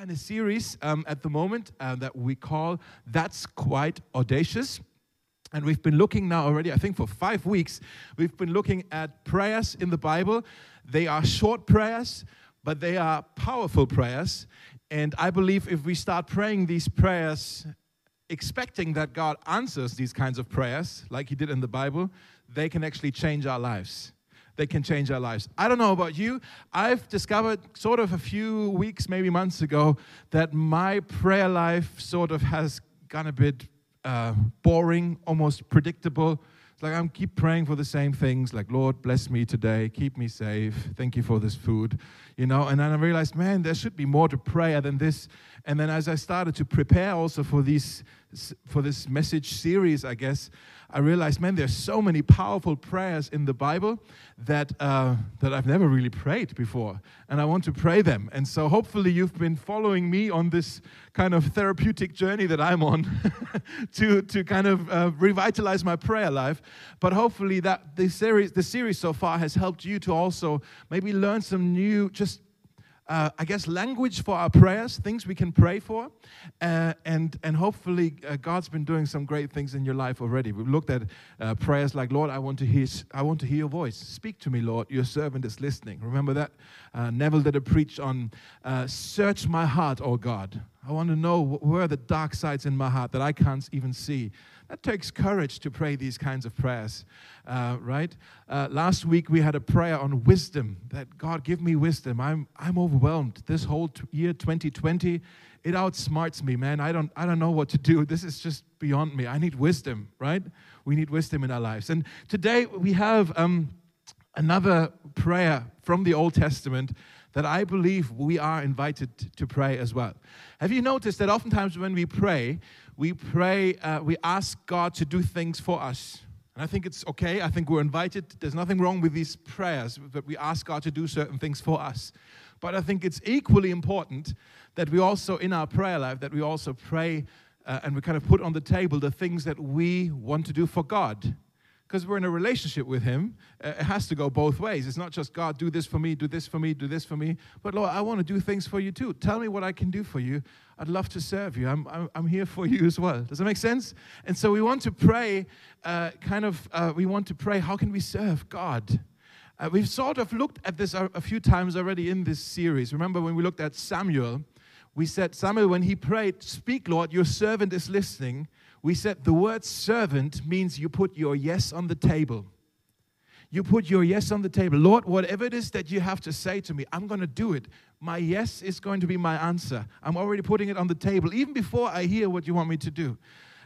are in a series um, at the moment uh, that we call That's Quite Audacious. And we've been looking now already, I think for five weeks, we've been looking at prayers in the Bible. They are short prayers, but they are powerful prayers. And I believe if we start praying these prayers, expecting that God answers these kinds of prayers, like He did in the Bible, they can actually change our lives they can change our lives. I don't know about you. I've discovered sort of a few weeks, maybe months ago, that my prayer life sort of has gone a bit uh, boring, almost predictable. It's like I'm keep praying for the same things, like Lord, bless me today, keep me safe, thank you for this food, you know. And then I realized, man, there should be more to prayer than this. And then as I started to prepare also for these for this message series, I guess, I realized, man, there's so many powerful prayers in the Bible that, uh, that I've never really prayed before. And I want to pray them. And so hopefully you've been following me on this kind of therapeutic journey that I'm on to, to kind of uh, revitalize my prayer life. But hopefully that the series, the series so far has helped you to also maybe learn some new, just uh, I guess, language for our prayers, things we can pray for. Uh, and, and hopefully, uh, God's been doing some great things in your life already. We've looked at uh, prayers like, Lord, I want, to hear, I want to hear your voice. Speak to me, Lord. Your servant is listening. Remember that? Uh, Neville did a preach on, uh, Search my heart, oh God. I want to know where the dark sides in my heart that I can't even see. That takes courage to pray these kinds of prayers, uh, right? Uh, last week we had a prayer on wisdom that God give me wisdom. I'm, I'm overwhelmed. This whole t- year 2020, it outsmarts me, man. I don't, I don't know what to do. This is just beyond me. I need wisdom, right? We need wisdom in our lives. And today we have um, another prayer from the Old Testament that I believe we are invited to pray as well. Have you noticed that oftentimes when we pray, we pray, uh, we ask God to do things for us? And I think it's okay. I think we're invited. There's nothing wrong with these prayers, but we ask God to do certain things for us. But I think it's equally important that we also, in our prayer life, that we also pray uh, and we kind of put on the table the things that we want to do for God because we're in a relationship with Him, uh, it has to go both ways. It's not just God, do this for me, do this for me, do this for me. But Lord, I want to do things for you too. Tell me what I can do for you. I'd love to serve you. I'm, I'm, I'm here for you as well. Does that make sense? And so we want to pray, uh, kind of, uh, we want to pray, how can we serve God? Uh, we've sort of looked at this a, a few times already in this series. Remember when we looked at Samuel? We said, Samuel, when he prayed, Speak, Lord, your servant is listening we said the word servant means you put your yes on the table. You put your yes on the table. Lord, whatever it is that you have to say to me, I'm going to do it. My yes is going to be my answer. I'm already putting it on the table, even before I hear what you want me to do.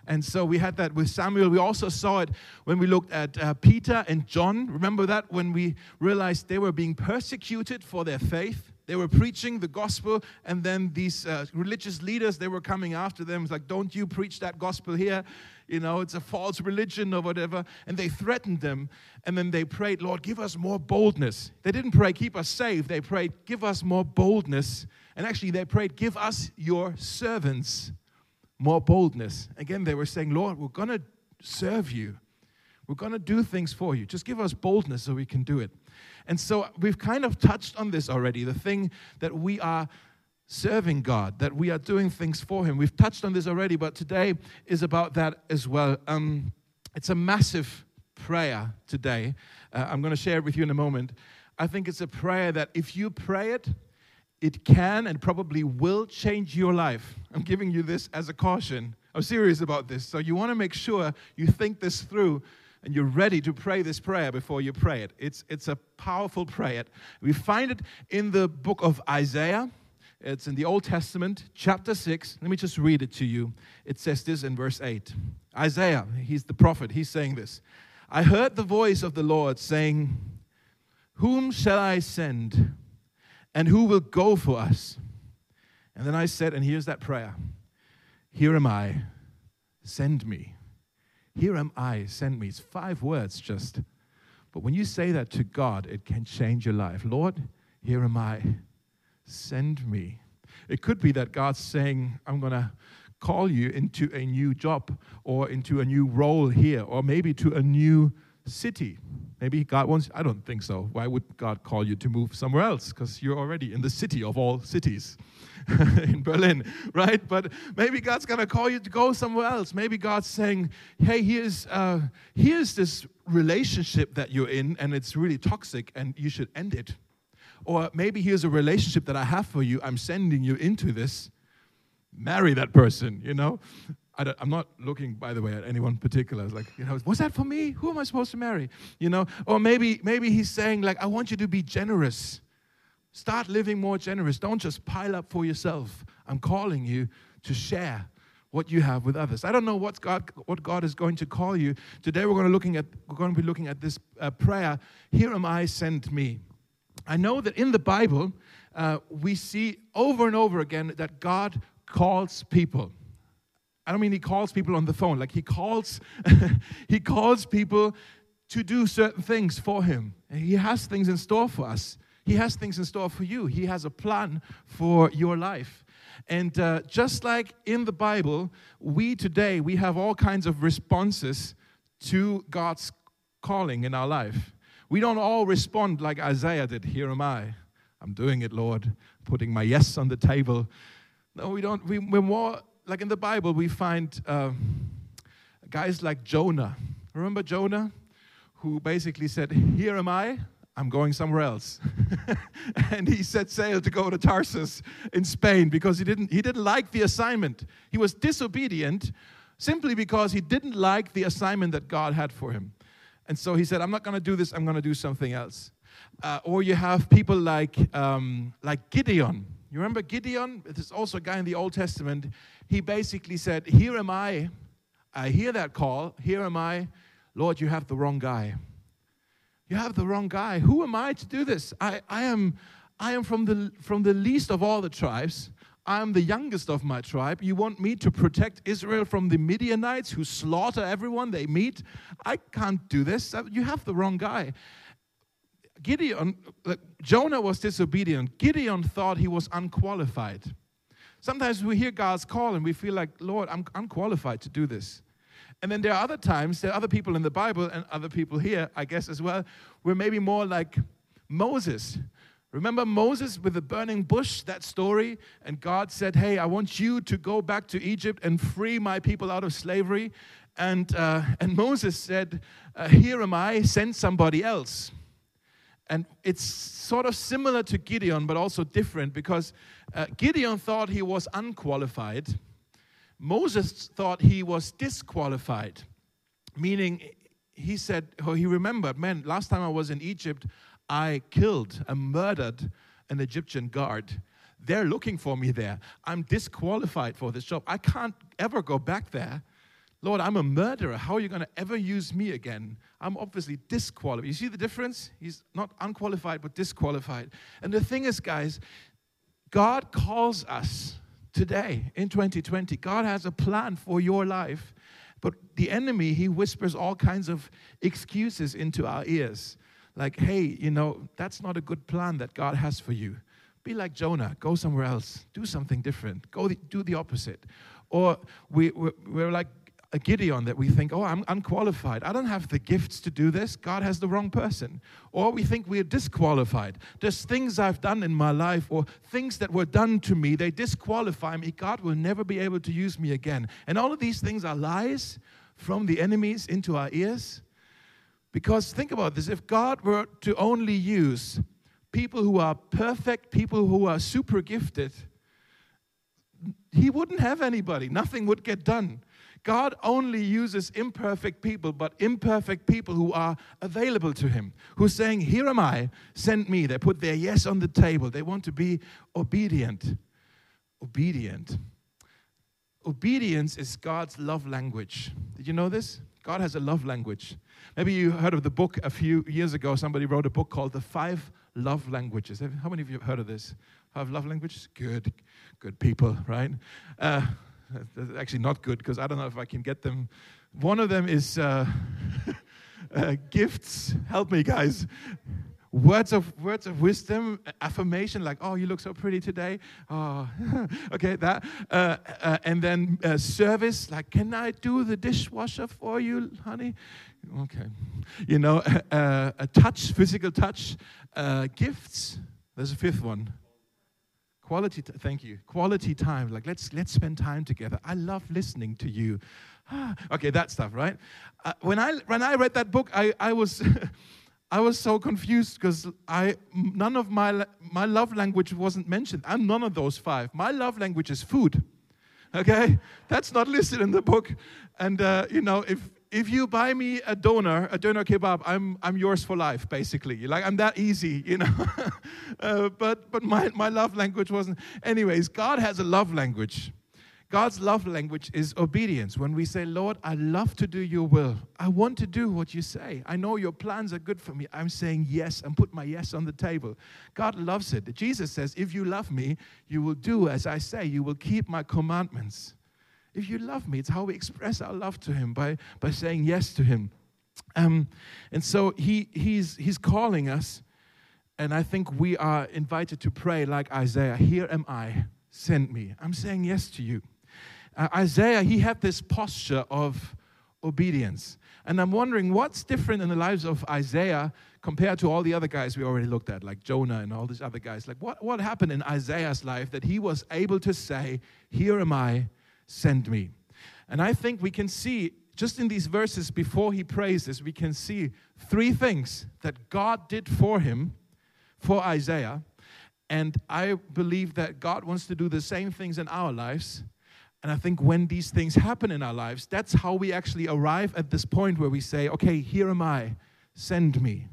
And so we had that with Samuel. We also saw it when we looked at uh, Peter and John. Remember that when we realized they were being persecuted for their faith? They were preaching the gospel, and then these uh, religious leaders, they were coming after them. It's like, don't you preach that gospel here. You know, it's a false religion or whatever. And they threatened them. And then they prayed, Lord, give us more boldness. They didn't pray, keep us safe. They prayed, give us more boldness. And actually, they prayed, give us your servants more boldness. Again, they were saying, Lord, we're going to serve you. We're going to do things for you. Just give us boldness so we can do it. And so we've kind of touched on this already the thing that we are serving God, that we are doing things for Him. We've touched on this already, but today is about that as well. Um, it's a massive prayer today. Uh, I'm going to share it with you in a moment. I think it's a prayer that if you pray it, it can and probably will change your life. I'm giving you this as a caution. I'm serious about this. So you want to make sure you think this through and you're ready to pray this prayer before you pray it. It's, it's a powerful prayer. We find it in the book of Isaiah. It's in the Old Testament, chapter 6. Let me just read it to you. It says this in verse 8. Isaiah, he's the prophet, he's saying this. I heard the voice of the Lord saying, Whom shall I send? And who will go for us? And then I said, and here's that prayer Here am I, send me. Here am I, send me. It's five words just. But when you say that to God, it can change your life. Lord, here am I, send me. It could be that God's saying, I'm going to call you into a new job or into a new role here or maybe to a new city. Maybe God wants, I don't think so. Why would God call you to move somewhere else? Because you're already in the city of all cities. in Berlin, right? But maybe God's going to call you to go somewhere else. Maybe God's saying, hey, here's, uh, here's this relationship that you're in, and it's really toxic, and you should end it. Or maybe here's a relationship that I have for you. I'm sending you into this. Marry that person, you know? I am not looking, by the way, at anyone particular. Like, you know, was that for me? Who am I supposed to marry? You know, or maybe maybe he's saying like, I want you to be generous. Start living more generous. Don't just pile up for yourself. I'm calling you to share what you have with others. I don't know what God what God is going to call you. Today we're going to looking at we're going to be looking at this uh, prayer. Here am I, send me. I know that in the Bible uh, we see over and over again that God calls people. I don't mean he calls people on the phone, like he calls he calls people to do certain things for him. He has things in store for us. He has things in store for you. He has a plan for your life. And uh, just like in the Bible, we today we have all kinds of responses to God's calling in our life. We don't all respond like Isaiah did. Here am I. I'm doing it, Lord. Putting my yes on the table. No, we don't. We, we're more like in the Bible, we find uh, guys like Jonah. Remember Jonah? Who basically said, Here am I, I'm going somewhere else. and he set sail to go to Tarsus in Spain because he didn't, he didn't like the assignment. He was disobedient simply because he didn't like the assignment that God had for him. And so he said, I'm not going to do this, I'm going to do something else. Uh, or you have people like, um, like Gideon. You remember Gideon? There's also a guy in the Old Testament he basically said, Here am I. I hear that call. Here am I. Lord, you have the wrong guy. You have the wrong guy. Who am I to do this? I, I, am, I am from the, from the least of all the tribes. I am the youngest of my tribe. You want me to protect Israel from the Midianites who slaughter everyone they meet? I can't do this. Uh, you have the wrong guy. Gideon, uh, Jonah was disobedient. Gideon thought he was unqualified. Sometimes we hear God's call and we feel like, Lord, I'm unqualified to do this. And then there are other times, there are other people in the Bible and other people here, I guess, as well, we're maybe more like Moses. Remember Moses with the burning bush, that story? And God said, Hey, I want you to go back to Egypt and free my people out of slavery. And, uh, and Moses said, uh, Here am I, send somebody else. And it's sort of similar to Gideon, but also different because uh, Gideon thought he was unqualified. Moses thought he was disqualified, meaning he said, oh, he remembered, man, last time I was in Egypt, I killed and murdered an Egyptian guard. They're looking for me there. I'm disqualified for this job. I can't ever go back there. Lord, I'm a murderer. How are you going to ever use me again? I'm obviously disqualified. You see the difference? He's not unqualified, but disqualified. And the thing is, guys, God calls us today in 2020. God has a plan for your life. But the enemy, he whispers all kinds of excuses into our ears. Like, hey, you know, that's not a good plan that God has for you. Be like Jonah, go somewhere else, do something different, go the, do the opposite. Or we, we're, we're like a Gideon that we think, oh, I'm unqualified. I don't have the gifts to do this. God has the wrong person. Or we think we're disqualified. There's things I've done in my life or things that were done to me, they disqualify me. God will never be able to use me again. And all of these things are lies from the enemies into our ears. Because think about this if God were to only use people who are perfect, people who are super gifted, He wouldn't have anybody. Nothing would get done. God only uses imperfect people, but imperfect people who are available to Him, who's saying, Here am I, send me. They put their yes on the table. They want to be obedient. Obedient. Obedience is God's love language. Did you know this? God has a love language. Maybe you heard of the book a few years ago. Somebody wrote a book called The Five Love Languages. How many of you have heard of this? Five love languages? Good, good people, right? Uh, that's actually not good because I don't know if I can get them. One of them is uh, uh, gifts. Help me, guys. Words of words of wisdom, affirmation, like "Oh, you look so pretty today." Oh, okay, that, uh, uh and then uh, service, like "Can I do the dishwasher for you, honey?" Okay, you know, a touch, physical touch, gifts. There's a fifth one Quality, t- thank you. Quality time. Like let's let's spend time together. I love listening to you. okay, that stuff, right? Uh, when I when I read that book, I I was. I was so confused because I none of my my love language wasn't mentioned. I'm none of those five. My love language is food. Okay, that's not listed in the book. And uh, you know, if if you buy me a doner, a doner kebab, I'm, I'm yours for life, basically. Like, I'm that easy, you know. uh, but but my, my love language wasn't. Anyways, God has a love language. God's love language is obedience. When we say, Lord, I love to do your will, I want to do what you say. I know your plans are good for me. I'm saying yes and put my yes on the table. God loves it. Jesus says, If you love me, you will do as I say, you will keep my commandments if you love me. It's how we express our love to Him by, by saying yes to Him. Um, and so he, he's, he's calling us, and I think we are invited to pray like Isaiah Here am I, send me. I'm saying yes to you. Uh, Isaiah, he had this posture of obedience. And I'm wondering what's different in the lives of Isaiah compared to all the other guys we already looked at, like Jonah and all these other guys. Like, what, what happened in Isaiah's life that he was able to say, Here am I, send me. And I think we can see just in these verses before he prays this, we can see three things that God did for him, for Isaiah. And I believe that God wants to do the same things in our lives. And I think when these things happen in our lives, that's how we actually arrive at this point where we say, okay, here am I, send me.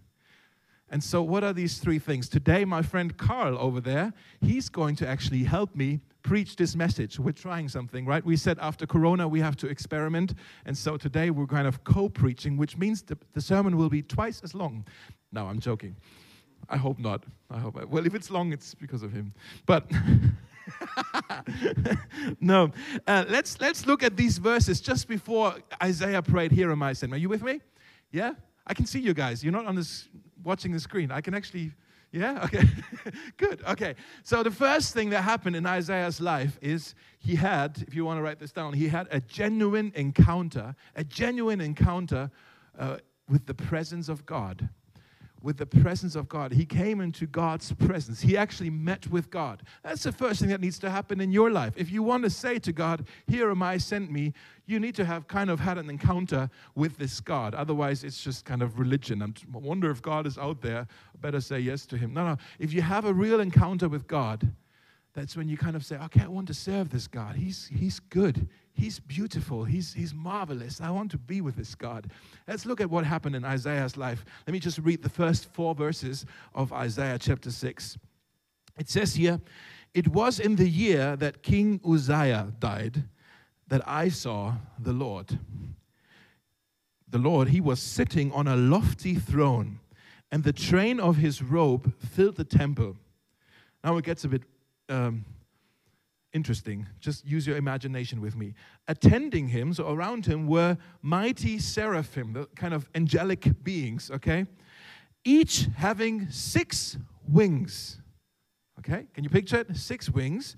And so, what are these three things? Today, my friend Carl over there, he's going to actually help me preach this message. We're trying something, right? We said after Corona we have to experiment. And so today we're kind of co preaching, which means the, the sermon will be twice as long. No, I'm joking. I hope not. I hope. I, well, if it's long, it's because of him. But. no, uh, let's let's look at these verses just before Isaiah prayed. Here am I, sent. Are you with me? Yeah, I can see you guys. You're not on this watching the screen. I can actually yeah? Okay. Good. Okay. So the first thing that happened in Isaiah's life is he had, if you want to write this down, he had a genuine encounter, a genuine encounter uh, with the presence of God with the presence of God. He came into God's presence. He actually met with God. That's the first thing that needs to happen in your life. If you want to say to God, Here am I, sent me, you need to have kind of had an encounter with this God. Otherwise, it's just kind of religion. I wonder if God is out there. I better say yes to Him. No, no. If you have a real encounter with God, that's when you kind of say, okay, I want to serve this God. He's, he's good. He's beautiful. He's, he's marvelous. I want to be with this God. Let's look at what happened in Isaiah's life. Let me just read the first four verses of Isaiah chapter 6. It says here, It was in the year that King Uzziah died that I saw the Lord. The Lord, he was sitting on a lofty throne, and the train of his robe filled the temple. Now it gets a bit um, interesting. Just use your imagination with me. Attending him, so around him, were mighty seraphim, the kind of angelic beings, okay? Each having six wings. Okay, can you picture it? Six wings.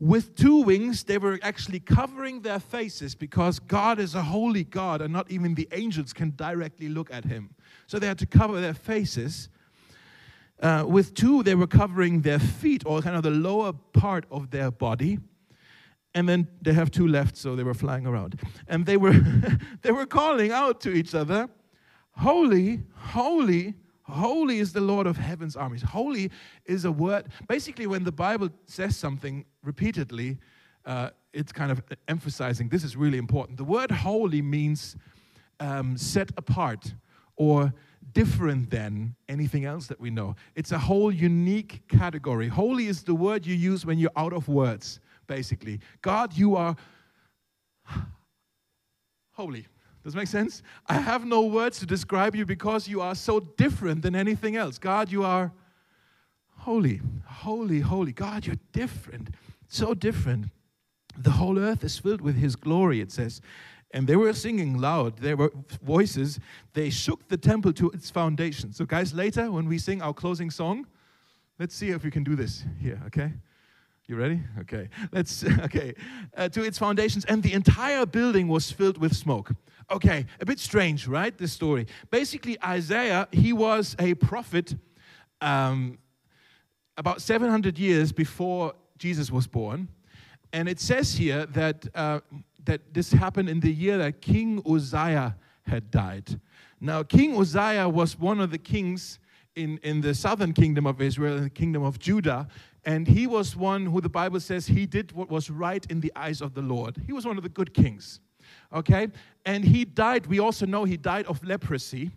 With two wings, they were actually covering their faces because God is a holy God and not even the angels can directly look at him. So they had to cover their faces uh, with two, they were covering their feet or kind of the lower part of their body. And then they have two left, so they were flying around. And they were, they were calling out to each other, Holy, holy, holy is the Lord of heaven's armies. Holy is a word. Basically, when the Bible says something repeatedly, uh, it's kind of emphasizing this is really important. The word holy means um, set apart or different than anything else that we know. It's a whole unique category. Holy is the word you use when you're out of words, basically. God, you are holy. Does it make sense? I have no words to describe you because you are so different than anything else. God, you are holy, holy, holy. God, you're different, so different. The whole earth is filled with His glory, it says and they were singing loud. There were voices. They shook the temple to its foundation. So, guys, later when we sing our closing song, let's see if we can do this here, okay? You ready? Okay. Let's, okay. Uh, to its foundations, and the entire building was filled with smoke. Okay, a bit strange, right? This story. Basically, Isaiah, he was a prophet um, about 700 years before Jesus was born. And it says here that, uh, that this happened in the year that King Uzziah had died. Now, King Uzziah was one of the kings in, in the southern kingdom of Israel, in the kingdom of Judah. And he was one who the Bible says he did what was right in the eyes of the Lord. He was one of the good kings. Okay? And he died, we also know he died of leprosy.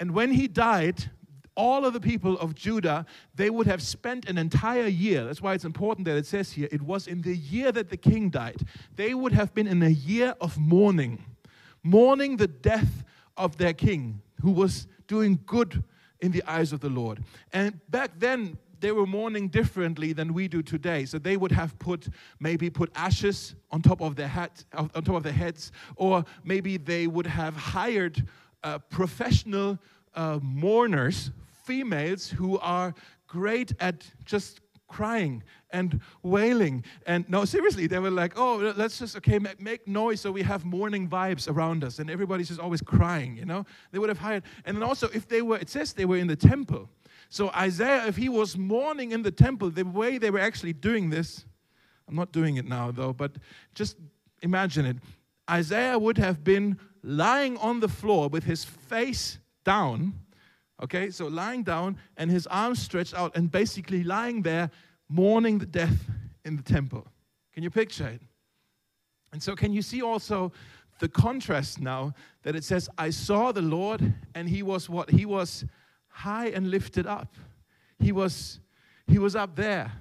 And when he died, all of the people of Judah, they would have spent an entire year. That's why it's important that it says here, it was in the year that the king died. They would have been in a year of mourning, mourning the death of their king, who was doing good in the eyes of the Lord. And back then, they were mourning differently than we do today. So they would have put maybe put ashes on top of their hat, on top of their heads, or maybe they would have hired uh, professional uh, mourners females who are great at just crying and wailing. And no, seriously, they were like, oh, let's just, okay, make noise so we have mourning vibes around us. And everybody's just always crying, you know? They would have hired. And then also, if they were, it says they were in the temple. So Isaiah, if he was mourning in the temple, the way they were actually doing this, I'm not doing it now though, but just imagine it. Isaiah would have been lying on the floor with his face down Okay, so lying down and his arms stretched out and basically lying there mourning the death in the temple. Can you picture it? And so, can you see also the contrast now that it says, I saw the Lord and he was what? He was high and lifted up. He was, he was up there.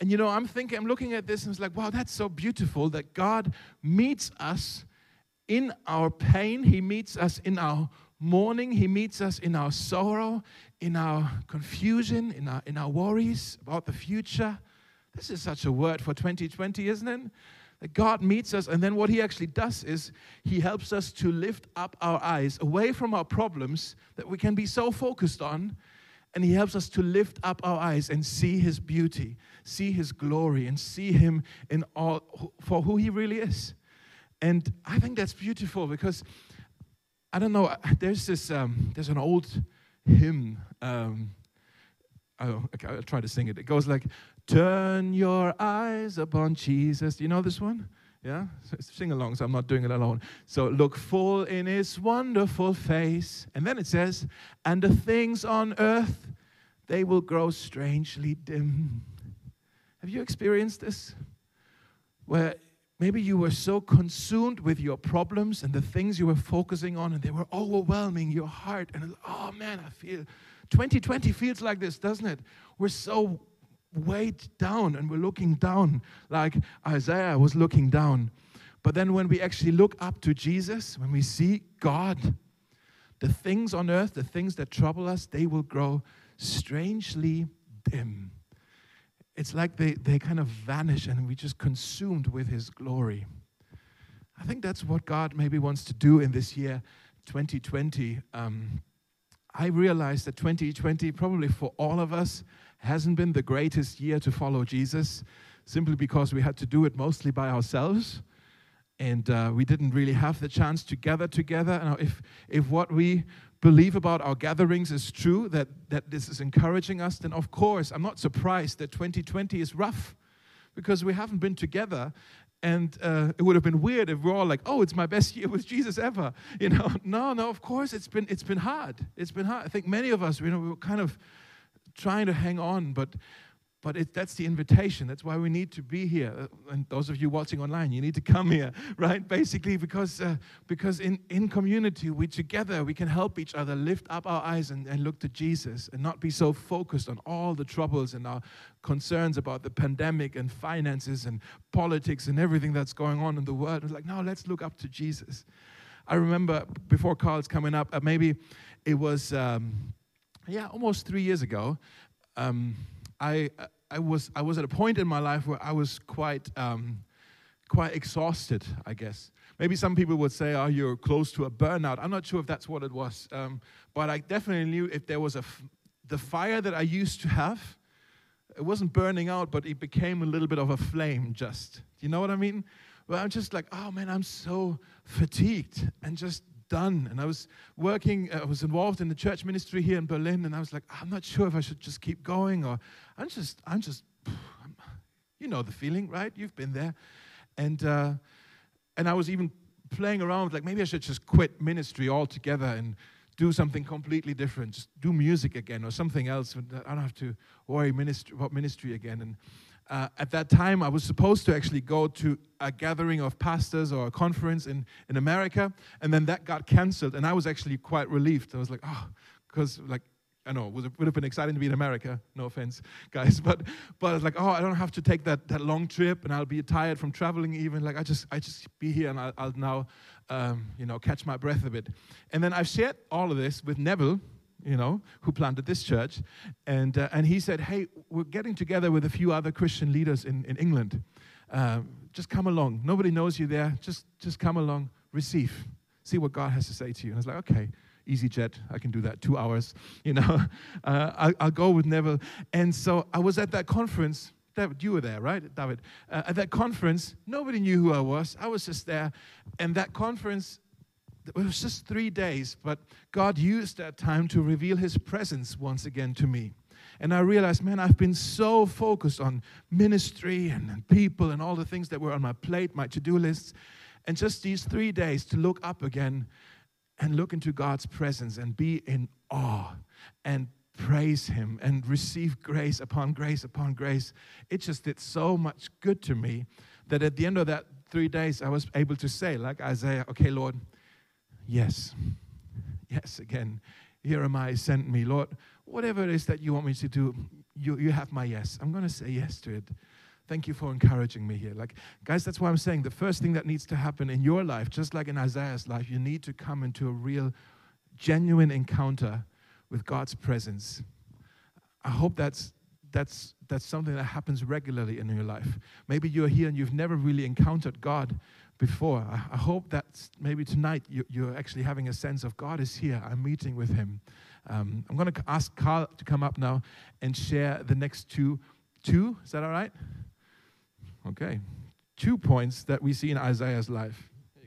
And you know, I'm thinking, I'm looking at this and it's like, wow, that's so beautiful that God meets us in our pain, He meets us in our mourning. He meets us in our sorrow, in our confusion, in our, in our worries about the future. This is such a word for 2020, isn't it? That God meets us, and then what He actually does is He helps us to lift up our eyes away from our problems that we can be so focused on, and He helps us to lift up our eyes and see His beauty, see His glory, and see Him in all for who He really is. And I think that's beautiful because I don't know. There's this. Um, there's an old hymn. Um, oh, okay, I'll try to sing it. It goes like, "Turn your eyes upon Jesus." Do you know this one? Yeah, sing along. So I'm not doing it alone. So look full in His wonderful face, and then it says, "And the things on earth, they will grow strangely dim." Have you experienced this? Where Maybe you were so consumed with your problems and the things you were focusing on, and they were overwhelming your heart. And oh man, I feel 2020 feels like this, doesn't it? We're so weighed down and we're looking down like Isaiah was looking down. But then when we actually look up to Jesus, when we see God, the things on earth, the things that trouble us, they will grow strangely dim it's like they, they kind of vanish and we just consumed with his glory. I think that's what God maybe wants to do in this year, 2020. Um, I realize that 2020, probably for all of us, hasn't been the greatest year to follow Jesus, simply because we had to do it mostly by ourselves. And uh, we didn't really have the chance to gather together. Now, if, if what we believe about our gatherings is true, that, that this is encouraging us, then of course, I'm not surprised that 2020 is rough because we haven't been together. And uh, it would have been weird if we're all like, "Oh, it's my best year with Jesus ever," you know. No, no. Of course, it's been it's been hard. It's been hard. I think many of us, you know, we were kind of trying to hang on, but but it, that's the invitation. That's why we need to be here. Uh, and those of you watching online, you need to come here, right? Basically, because, uh, because in, in community, we together, we can help each other lift up our eyes and, and look to Jesus and not be so focused on all the troubles and our concerns about the pandemic and finances and politics and everything that's going on in the world. It's like, no, let's look up to Jesus. I remember before Carl's coming up, uh, maybe it was, um, yeah, almost three years ago. Um, I, I was I was at a point in my life where I was quite um, quite exhausted. I guess maybe some people would say, "Oh, you're close to a burnout." I'm not sure if that's what it was, um, but I definitely knew if there was a f- the fire that I used to have, it wasn't burning out, but it became a little bit of a flame. Just you know what I mean? Well, I'm just like, oh man, I'm so fatigued and just done. And I was working, uh, I was involved in the church ministry here in Berlin, and I was like, I'm not sure if I should just keep going or I'm just, I'm just, You know the feeling, right? You've been there. And, uh, and I was even playing around with, like, maybe I should just quit ministry altogether and do something completely different. Just do music again or something else. I don't have to worry ministry, about ministry again. And uh, at that time, I was supposed to actually go to a gathering of pastors or a conference in, in America, and then that got canceled. And I was actually quite relieved. I was like, oh, because like I know it would have been exciting to be in America. No offense, guys, but but it's like, oh, I don't have to take that, that long trip, and I'll be tired from traveling. Even like I just I just be here, and I'll, I'll now, um, you know, catch my breath a bit. And then I've shared all of this with Neville, you know, who planted this church. And, uh, and he said, Hey, we're getting together with a few other Christian leaders in, in England. Um, just come along. Nobody knows you there. Just, just come along, receive, see what God has to say to you. And I was like, Okay, EasyJet, I can do that, two hours, you know. Uh, I'll, I'll, go with Neville. And so I was at that conference. David, you were there, right, David? Uh, at that conference, nobody knew who I was. I was just there. And that conference it was just three days, but God used that time to reveal His presence once again to me. And I realized, man, I've been so focused on ministry and, people and all the things that were on my plate, my to do lists. And just these three days to look up again and look into God's presence and be in awe and praise Him and receive grace upon grace upon grace. It just did so much good to me that at the end of that three days, I was able to say, like Isaiah, okay, Lord, Yes. Yes, again. Here am I, send me. Lord, whatever it is that you want me to do, you, you have my yes. I'm going to say yes to it. Thank you for encouraging me here. Like, guys, that's why I'm saying the first thing that needs to happen in your life, just like in Isaiah's life, you need to come into a real, genuine encounter with God's presence. I hope that's that's that's something that happens regularly in your life. Maybe you're here and you've never really encountered God before. I, I hope that maybe tonight you, are actually having a sense of God is here. I'm meeting with Him. Um, I'm going to ask Carl to come up now and share the next two. Two, is that all right? Okay. Two points that we see in Isaiah's life.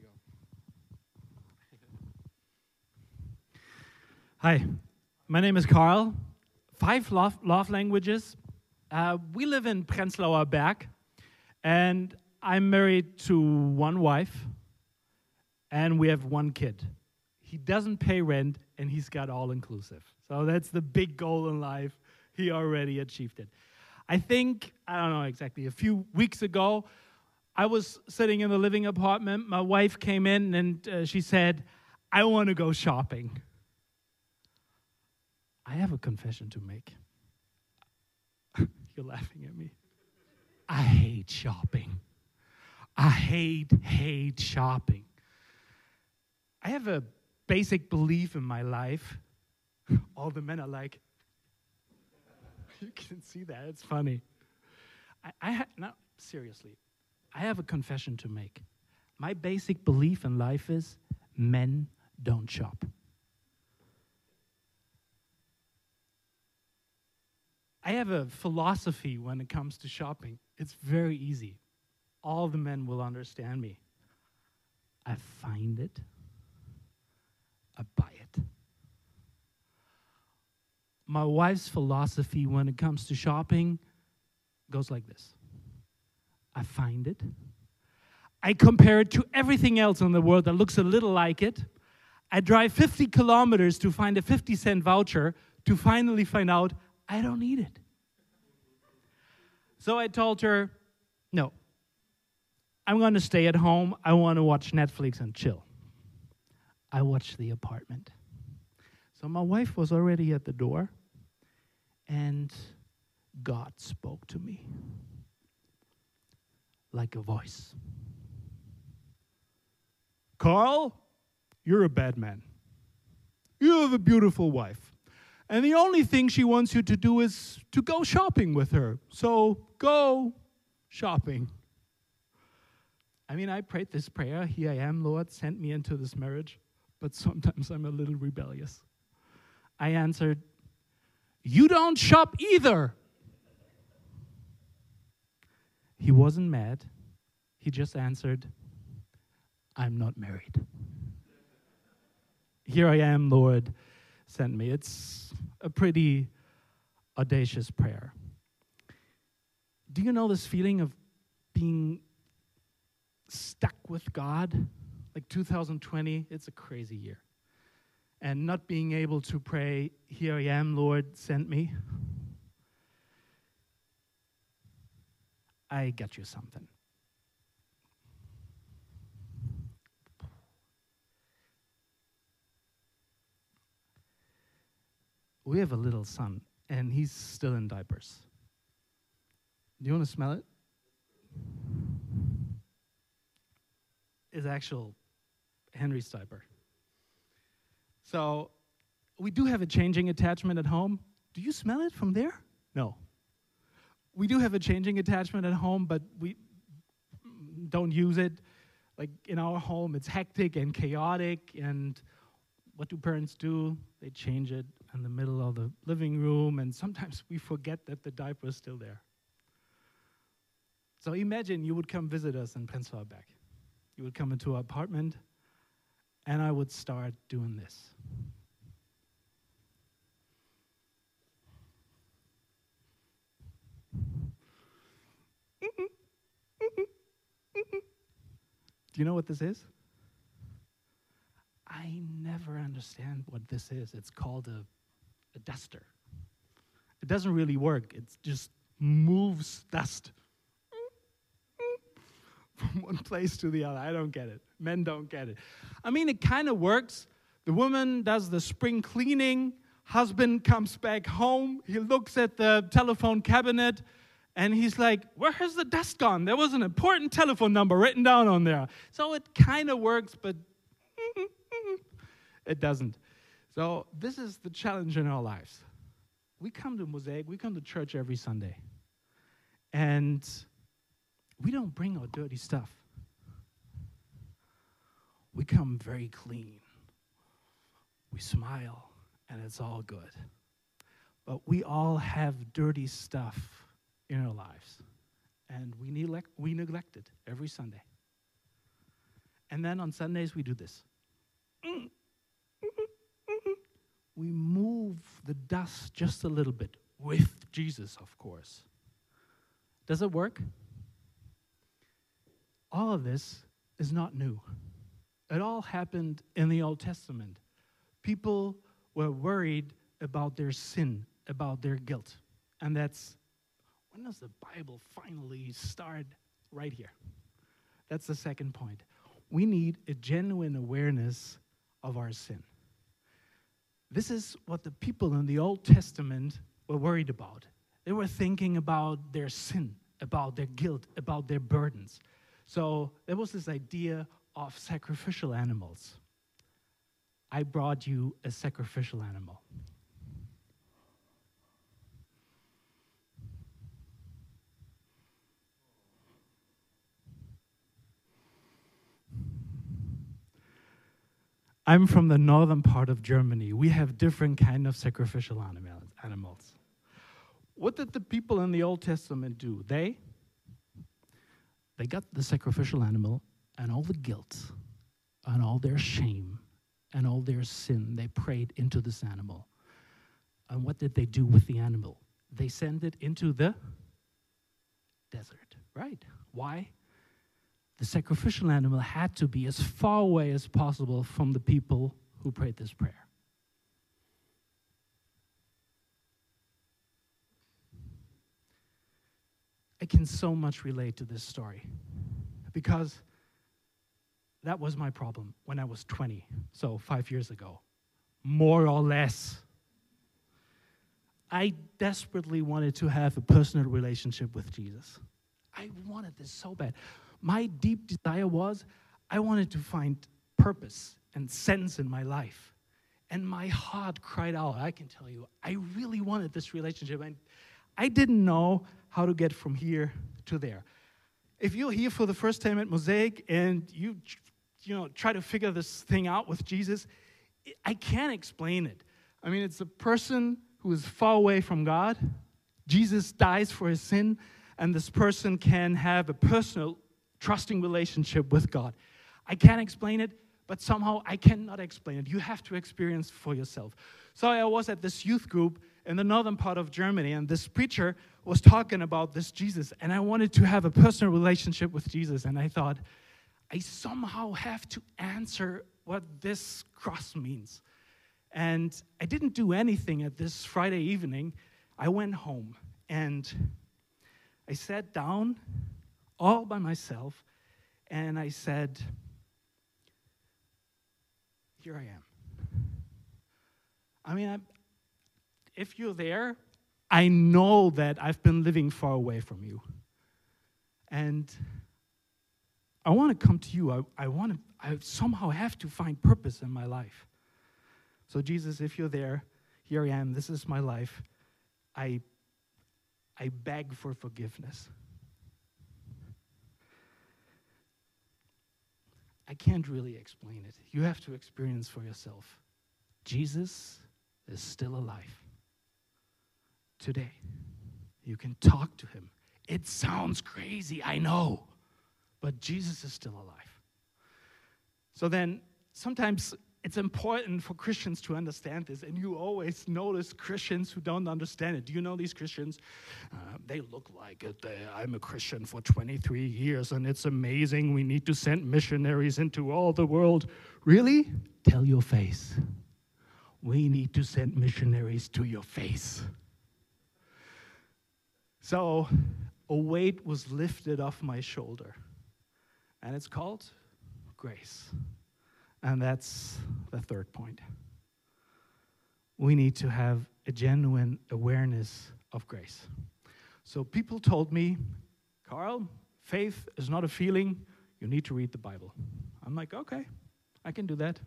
Hi, my name is Carl. Five love, love languages. Uh, we live in Prenzlauer Berg, and I'm married to one wife, and we have one kid. He doesn't pay rent, and he's got all inclusive. So that's the big goal in life. He already achieved it. I think, I don't know exactly, a few weeks ago, I was sitting in the living apartment. My wife came in and uh, she said, I want to go shopping. I have a confession to make. You're laughing at me. I hate shopping. I hate, hate shopping. I have a basic belief in my life. All the men are like, you can see that. It's funny. I, I ha- no, seriously, I have a confession to make. My basic belief in life is men don't shop. I have a philosophy when it comes to shopping. It's very easy all the men will understand me. I find it, I buy it. My wife's philosophy when it comes to shopping goes like this I find it, I compare it to everything else in the world that looks a little like it. I drive 50 kilometers to find a 50 cent voucher to finally find out I don't need it. So I told her, no, I'm going to stay at home. I want to watch Netflix and chill. I watched The Apartment. So my wife was already at the door, and God spoke to me like a voice Carl, you're a bad man. You have a beautiful wife. And the only thing she wants you to do is to go shopping with her. So go shopping. I mean, I prayed this prayer Here I am, Lord, send me into this marriage, but sometimes I'm a little rebellious. I answered, You don't shop either. He wasn't mad. He just answered, I'm not married. Here I am, Lord, send me. It's a pretty audacious prayer. do you know this feeling of being stuck with God? Like 2020, it's a crazy year. And not being able to pray, Here I am, Lord, send me. I got you something. We have a little son, and he's still in diapers. Do you want to smell it? It's actual Henry's diaper. So we do have a changing attachment at home. Do you smell it from there? No. We do have a changing attachment at home, but we don't use it. Like in our home, it's hectic and chaotic. And what do parents do? They change it in the middle of the living room, and sometimes we forget that the diaper is still there. So imagine you would come visit us in Prenzlauer Berg. You would come into our apartment, and I would start doing this. Do you know what this is? I never understand what this is. It's called a, a duster. It doesn't really work, it just moves dust from one place to the other. I don't get it. Men don't get it. I mean, it kind of works. The woman does the spring cleaning. Husband comes back home. He looks at the telephone cabinet and he's like, Where has the dust gone? There was an important telephone number written down on there. So it kind of works, but it doesn't. So this is the challenge in our lives. We come to Mosaic, we come to church every Sunday. And we don't bring our dirty stuff. We come very clean. We smile, and it's all good. But we all have dirty stuff in our lives, and we neglect, we neglect it every Sunday. And then on Sundays, we do this. Mm. We move the dust just a little bit with Jesus, of course. Does it work? all of this is not new. It all happened in the Old Testament. People were worried about their sin, about their guilt. And that's when does the Bible finally start? Right here. That's the second point. We need a genuine awareness of our sin. This is what the people in the Old Testament were worried about. They were thinking about their sin, about their guilt, about their burdens. So there was this idea of sacrificial animals. I brought you a sacrificial animal. I'm from the northern part of Germany. We have different kind of sacrificial animals. What did the people in the Old Testament do? They they got the sacrificial animal and all the guilt and all their shame and all their sin they prayed into this animal. And what did they do with the animal? They sent it into the desert, right? Why? The sacrificial animal had to be as far away as possible from the people who prayed this prayer. I can so much relate to this story because that was my problem when I was 20, so five years ago, more or less. I desperately wanted to have a personal relationship with Jesus. I wanted this so bad. My deep desire was I wanted to find purpose and sense in my life. And my heart cried out, I can tell you, I really wanted this relationship. And I didn't know how to get from here to there. If you're here for the first time at Mosaic and you, you know, try to figure this thing out with Jesus, I can't explain it. I mean, it's a person who is far away from God. Jesus dies for his sin, and this person can have a personal, trusting relationship with God. I can't explain it, but somehow I cannot explain it. You have to experience for yourself. So I was at this youth group, in the northern part of Germany, and this preacher was talking about this Jesus, and I wanted to have a personal relationship with Jesus, and I thought, I somehow have to answer what this cross means. And I didn't do anything at this Friday evening. I went home and I sat down all by myself and I said, Here I am. I mean, I'm, if you're there, I know that I've been living far away from you. And I want to come to you. I, I want to, I somehow have to find purpose in my life. So, Jesus, if you're there, here I am. This is my life. I, I beg for forgiveness. I can't really explain it. You have to experience for yourself. Jesus is still alive. Today, you can talk to him. It sounds crazy, I know, but Jesus is still alive. So then, sometimes it's important for Christians to understand this, and you always notice Christians who don't understand it. Do you know these Christians? Uh, they look like it. They, I'm a Christian for 23 years, and it's amazing. We need to send missionaries into all the world. Really? Tell your face. We need to send missionaries to your face. So, a weight was lifted off my shoulder, and it's called grace. And that's the third point. We need to have a genuine awareness of grace. So people told me, Carl, faith is not a feeling, you need to read the Bible. I'm like, okay, I can do that.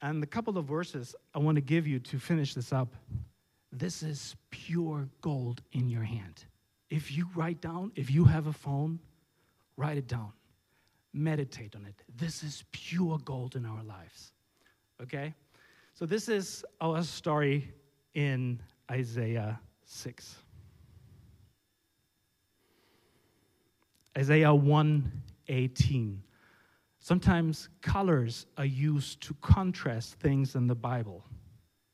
And the couple of verses I want to give you to finish this up this is pure gold in your hand. If you write down, if you have a phone, write it down meditate on it. This is pure gold in our lives. Okay? So, this is our story in Isaiah 6. Isaiah 118. Sometimes colors are used to contrast things in the Bible.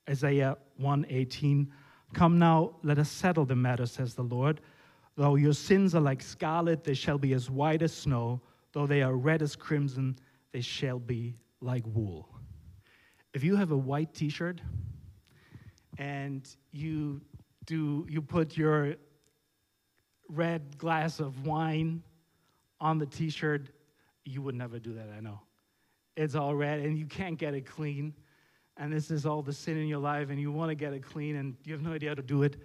Isaiah 118. Come now, let us settle the matter, says the Lord. Though your sins are like scarlet, they shall be as white as snow. Though they are red as crimson, they shall be like wool. If you have a white t shirt and you do you put your red glass of wine on the t shirt, you would never do that, I know. It's all red and you can't get it clean. And this is all the sin in your life, and you want to get it clean, and you have no idea how to do it.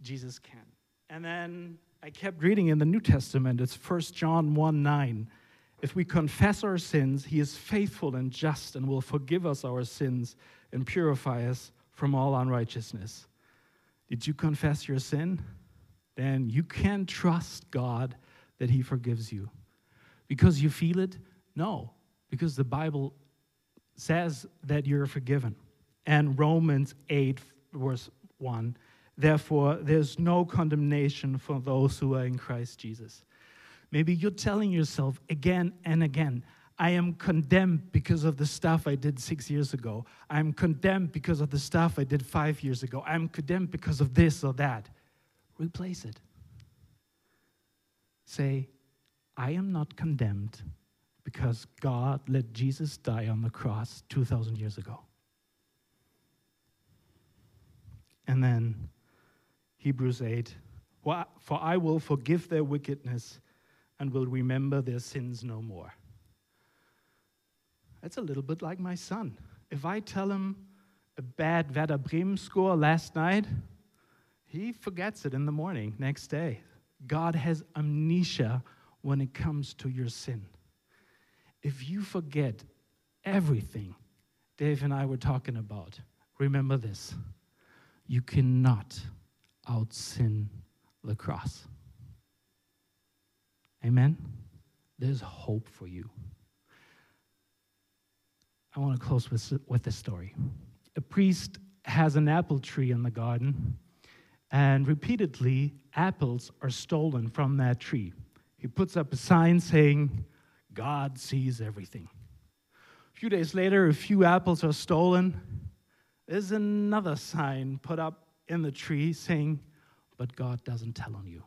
Jesus can. And then I kept reading in the New Testament. It's 1 John 1 9. If we confess our sins, he is faithful and just and will forgive us our sins and purify us from all unrighteousness. Did you confess your sin? Then you can trust God that he forgives you. Because you feel it? No, because the Bible says that you're forgiven. And Romans 8, verse 1 Therefore, there's no condemnation for those who are in Christ Jesus. Maybe you're telling yourself again and again, I am condemned because of the stuff I did six years ago. I'm condemned because of the stuff I did five years ago. I'm condemned because of this or that. Replace it. Say, I am not condemned because God let Jesus die on the cross 2,000 years ago. And then Hebrews 8 For I will forgive their wickedness and will remember their sins no more. That's a little bit like my son. If I tell him a bad Werder Bremen score last night, he forgets it in the morning, next day. God has amnesia when it comes to your sin. If you forget everything Dave and I were talking about, remember this you cannot out sin the cross. Amen? There's hope for you. I want to close with, with this story. A priest has an apple tree in the garden, and repeatedly, apples are stolen from that tree. He puts up a sign saying, God sees everything. A few days later, a few apples are stolen, there's another sign put up in the tree saying, But God doesn't tell on you.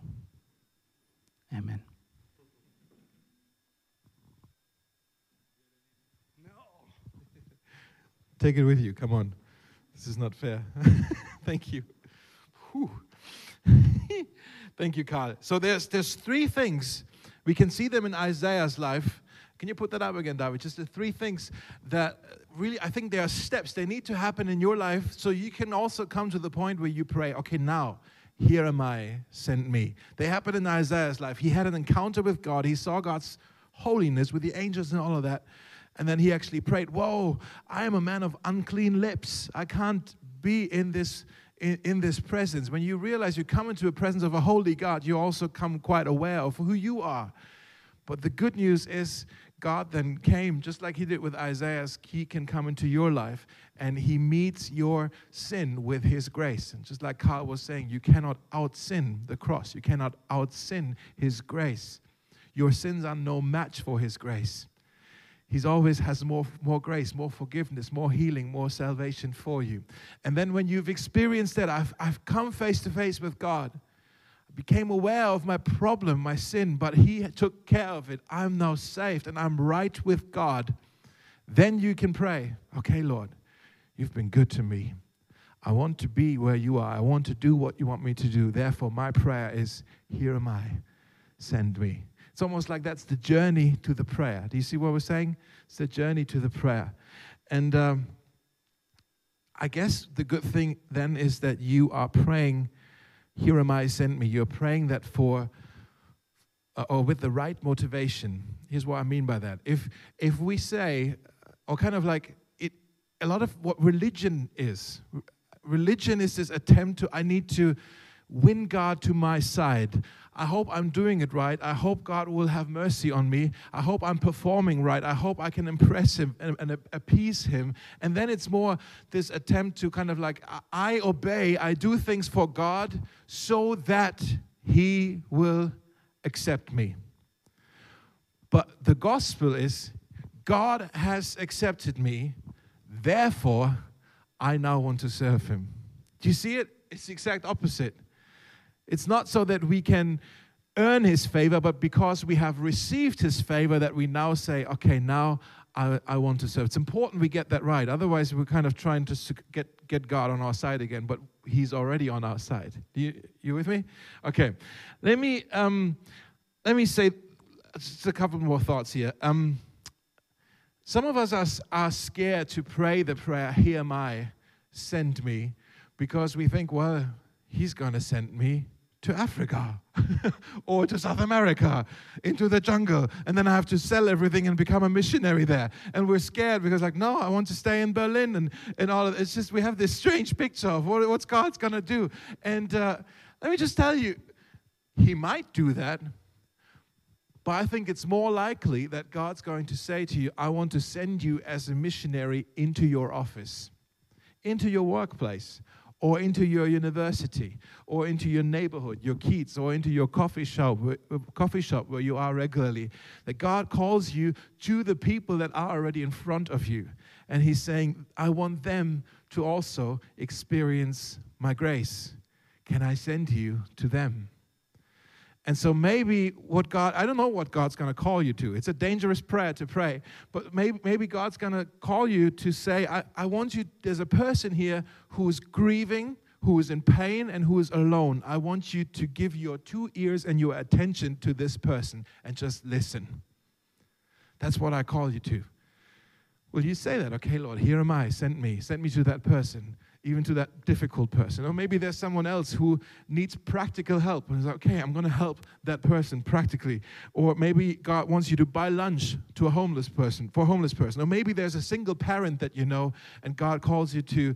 Amen. Take it with you. Come on. This is not fair. Thank you. Thank you, Carl. So there's there's three things. We can see them in Isaiah's life. Can you put that up again, David? Just the three things that really I think there are steps. They need to happen in your life so you can also come to the point where you pray, okay, now here am I, send me. They happened in Isaiah's life. He had an encounter with God. He saw God's holiness with the angels and all of that. And then he actually prayed, Whoa, I am a man of unclean lips. I can't be in this. In, in this presence, when you realize you come into a presence of a holy God, you also come quite aware of who you are. But the good news is, God then came, just like He did with Isaiah's, He can come into your life and He meets your sin with His grace. And just like Carl was saying, you cannot out sin the cross, you cannot out sin His grace. Your sins are no match for His grace. He's always has more, more grace, more forgiveness, more healing, more salvation for you. And then when you've experienced that, I've, I've come face to face with God. I became aware of my problem, my sin, but He took care of it. I'm now saved and I'm right with God. Then you can pray, okay, Lord, you've been good to me. I want to be where you are. I want to do what you want me to do. Therefore, my prayer is, Here am I, send me. It's almost like that's the journey to the prayer. Do you see what we're saying? It's the journey to the prayer. And um, I guess the good thing then is that you are praying, Here am I, send me. You're praying that for, uh, or with the right motivation. Here's what I mean by that. If, if we say, or kind of like, it, a lot of what religion is, religion is this attempt to, I need to win God to my side. I hope I'm doing it right. I hope God will have mercy on me. I hope I'm performing right. I hope I can impress Him and, and appease Him. And then it's more this attempt to kind of like, I obey, I do things for God so that He will accept me. But the gospel is God has accepted me, therefore, I now want to serve Him. Do you see it? It's the exact opposite. It's not so that we can earn his favor, but because we have received his favor, that we now say, okay, now I, I, want to serve. It's important we get that right. Otherwise, we're kind of trying to get, get God on our side again, but he's already on our side. You, you with me? Okay. Let me, um, let me say just a couple more thoughts here. Um, some of us are, are scared to pray the prayer, Here am I, send me, because we think, well, he's going to send me to Africa or to South America into the jungle and then I have to sell everything and become a missionary there. And we're scared because like no I want to stay in Berlin and, and all of it's just we have this strange picture of what, what's God's gonna do. And uh, let me just tell you he might do that but I think it's more likely that God's going to say to you I want to send you as a missionary into your office into your workplace or into your university or into your neighborhood, your kids, or into your coffee shop, coffee shop where you are regularly. That God calls you to the people that are already in front of you. And He's saying, I want them to also experience my grace. Can I send you to them? And so maybe what God, I don't know what God's going to call you to. It's a dangerous prayer to pray. But maybe, maybe God's going to call you to say, I, I want you, there's a person here who is grieving, who is in pain, and who is alone. I want you to give your two ears and your attention to this person and just listen. That's what I call you to. Will you say that? Okay, Lord, here am I. Send me. Send me to that person even to that difficult person. Or maybe there's someone else who needs practical help and is like, okay, I'm going to help that person practically. Or maybe God wants you to buy lunch to a homeless person, for a homeless person. Or maybe there's a single parent that you know and God calls you to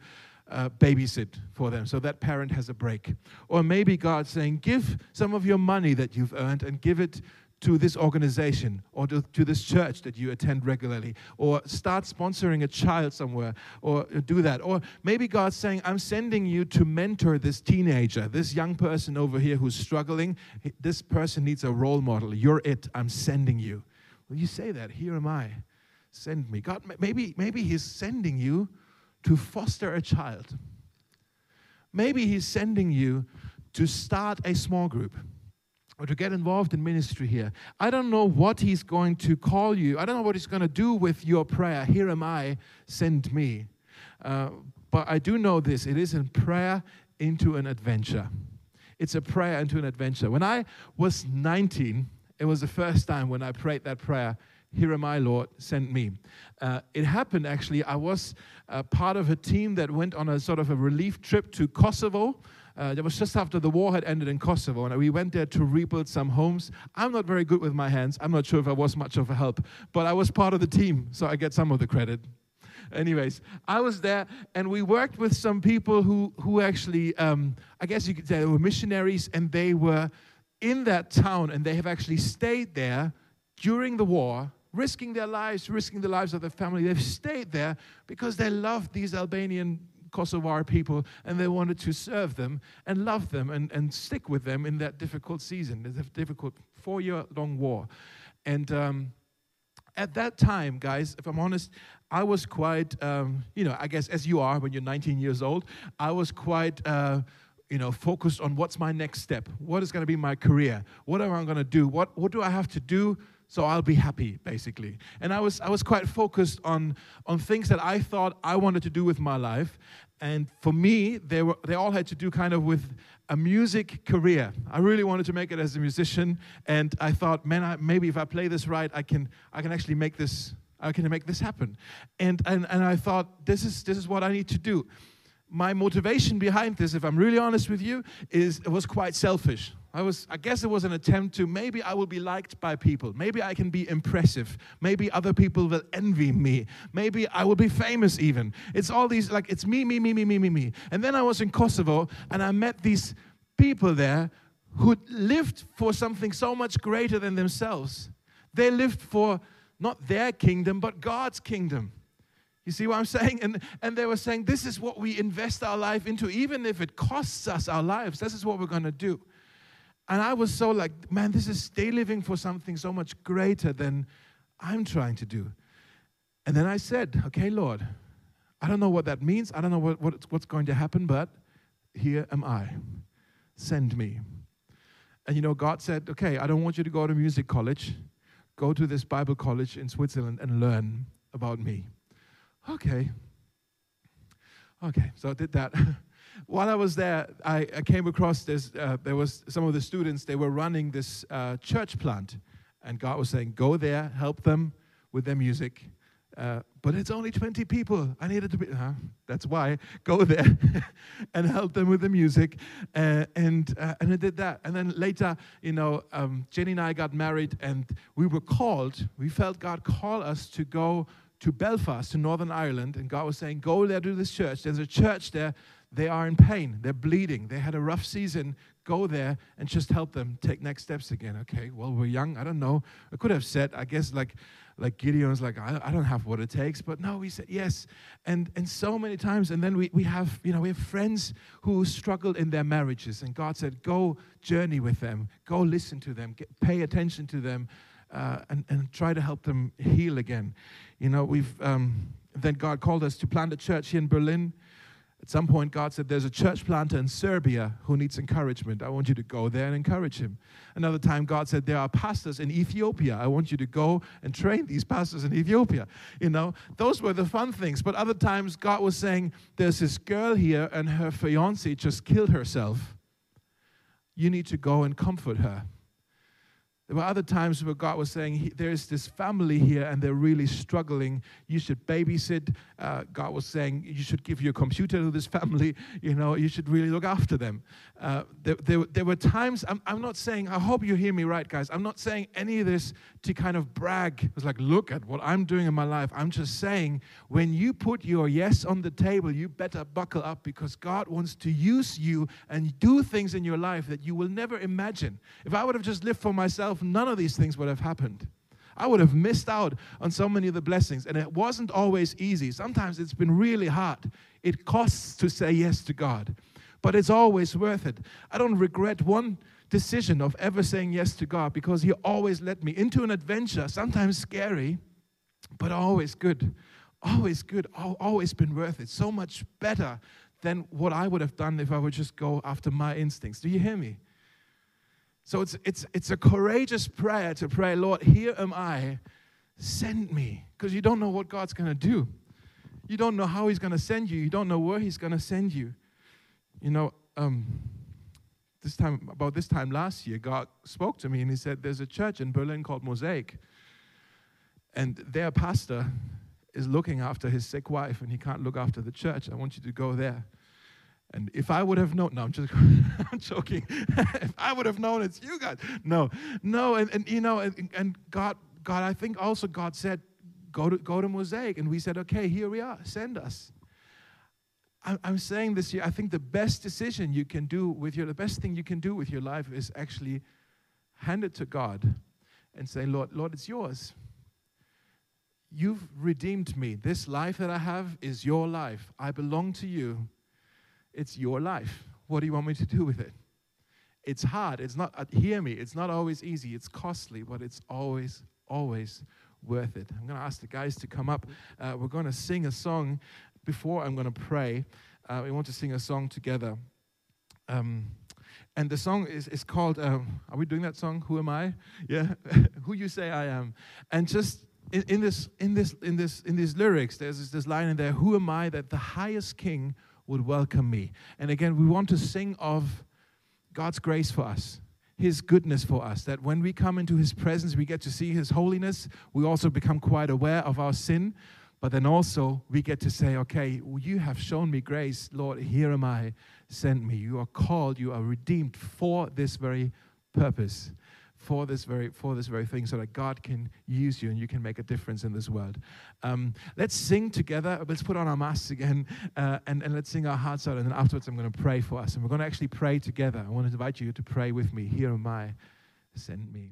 uh, babysit for them so that parent has a break. Or maybe God's saying, give some of your money that you've earned and give it to this organization or to, to, this church that you attend regularly, or start sponsoring a child somewhere, or do that. Or maybe God's saying, I'm sending you to mentor this teenager, this young person over here who's struggling. This person needs a role model. You're it. I'm sending you. Will you say that? Here am I. Send me. God, maybe, maybe He's sending you to foster a child. Maybe He's sending you to start a small group or to get involved in ministry here. I don't know what He's going to call you, I don't know what He's going to do with your prayer. Here am I, send me. Uh, but I do know this it is in prayer into an adventure. It's a prayer into an adventure. When I was 19, it was the first time when I prayed that prayer Here am I, Lord, send me. Uh, it happened actually, I was uh, part of a team that went on a sort of a relief trip to Kosovo. Uh, that was just after the war had ended in Kosovo, and we went there to rebuild some homes. I'm not very good with my hands. I'm not sure if I was much of a help, but I was part of the team, so I get some of the credit. Anyways, I was there, and we worked with some people who who actually, um, I guess you could say, they were missionaries, and they were in that town, and they have actually stayed there during the war risking their lives, risking the lives of their family. They've stayed there because they loved these Albanian Kosovar people and they wanted to serve them and love them and, and stick with them in that difficult season, the difficult four year long war. And um, at that time, guys, if I'm honest, I was quite, um, you know, I guess as you are when you're 19 years old, I was quite. Uh, you know, focused on what's my next step, what is going to be my career, what am I going to do, what, what do I have to do so I'll be happy, basically. And I was, I was quite focused on, on things that I thought I wanted to do with my life. And for me, they, were, they all had to do kind of with a music career. I really wanted to make it as a musician. And I thought, man, I, maybe if I play this right, I can, I can actually make this, I can make this happen. And, and, and I thought, this is, this is what I need to do. My motivation behind this, if I'm really honest with you, is it was quite selfish. I was I guess it was an attempt to maybe I will be liked by people. Maybe I can be impressive. Maybe other people will envy me. Maybe I will be famous even. It's all these like it's me me me me me me me. And then I was in Kosovo and I met these people there who lived for something so much greater than themselves. They lived for not their kingdom but God's kingdom. You see what I'm saying? And, and they were saying, This is what we invest our life into, even if it costs us our lives. This is what we're going to do. And I was so like, man, this is stay living for something so much greater than I'm trying to do. And then I said, okay, Lord, I don't know what that means. I don't know what, what, what's going to happen, but here am I. Send me. And you know, God said, okay, I don't want you to go to music college. Go to this Bible college in Switzerland and learn about me. Okay. Okay, so I did that. while I was there, I, I came across this. Uh, there was some of the students. They were running this uh, church plant, and God was saying, "Go there, help them with their music." Uh, but it's only 20 people. I needed to be. Huh? That's why go there and help them with the music, uh, and uh, and I did that. And then later, you know, um, Jenny and I got married, and we were called. We felt God call us to go to Belfast, to Northern Ireland, and God was saying, "Go there to this church. There's a church there they are in pain, they're bleeding, they had a rough season. Go there and just help them take next steps again. Okay, well, we're young. I don't know. I could have said, I guess, like, like Gideon's like, I, I don't have what it takes. But no, we said yes. And, and so many times. And then we, we have, you know, we have friends who struggled in their marriages. And God said, go journey with them. Go listen to them. Get, pay attention to them. Uh, and, and try to help them heal again. You know, we've, um, then God called us to plant a church here in Berlin. At some point, God said, There's a church planter in Serbia who needs encouragement. I want you to go there and encourage him. Another time, God said, There are pastors in Ethiopia. I want you to go and train these pastors in Ethiopia. You know, those were the fun things. But other times, God was saying, There's this girl here, and her fiance just killed herself. You need to go and comfort her. There were other times where God was saying, There's this family here and they're really struggling. You should babysit. Uh, God was saying, You should give your computer to this family. You know, you should really look after them. Uh, there, there, there, were times, I'm, I'm not saying, I hope you hear me right, guys. I'm not saying any of this to kind of brag. It's like, Look at what I'm doing in my life. I'm just saying, when you put your yes on the table, you better buckle up because God wants to use you and do things in your life that you will never imagine. If I would have just lived for myself, myself, none of these things would have happened. I would have missed out on so many of the blessings. And it wasn't always easy. Sometimes it's been really hard. It costs to say yes to God, but it's always worth it. I don't regret one decision of ever saying yes to God because He always led me into an adventure, sometimes scary, but always good, always good, always been worth it, so much better than what I would have done if I would just go after my instincts. Do you hear me? So it's, it's, it's a courageous prayer to pray, Lord, here am I, send me. Because you don't know what God's going to do. You don't know how He's going to send you. You don't know where He's going to send you. You know, um, this time, about this time last year, God spoke to me and He said, There's a church in Berlin called Mosaic. And their pastor is looking after his sick wife and he can't look after the church. I want you to go there. And if I would have known, no, I'm just, I'm joking. if I would have known it's you guys, no, no, and, and you know, and, and God, God, I think also God said, go to go to Mosaic, and we said, okay, here we are, send us. I'm, I'm saying this year, I think the best decision you can do with your, the best thing you can do with your life is actually hand it to God and say, Lord, Lord, it's yours. You've redeemed me. This life that I have is your life. I belong to you. It's your life. What do you want me to do with it? It's hard. It's not, uh, hear me, it's not always easy. It's costly, but it's always, always worth it. I'm going to ask the guys to come up. Uh, we're going to sing a song before I'm going to pray. Uh, we want to sing a song together. Um, and the song is, is called, um, are we doing that song? Who am I? Yeah, who you say I am. And just in, in, this, in, this, in, this, in these lyrics, there's this, this line in there, who am I that the highest king would welcome me. And again, we want to sing of God's grace for us, His goodness for us, that when we come into His presence, we get to see His holiness. We also become quite aware of our sin. But then also, we get to say, okay, you have shown me grace. Lord, here am I. Send me. You are called, you are redeemed for this very purpose for this very for this very thing so that god can use you and you can make a difference in this world. Um, let's sing together. Let's put on our masks again uh, and, and let's sing our hearts out and then afterwards i'm going to pray for us and we're going to actually pray together. I want to invite you to pray with me. Here am i. Send me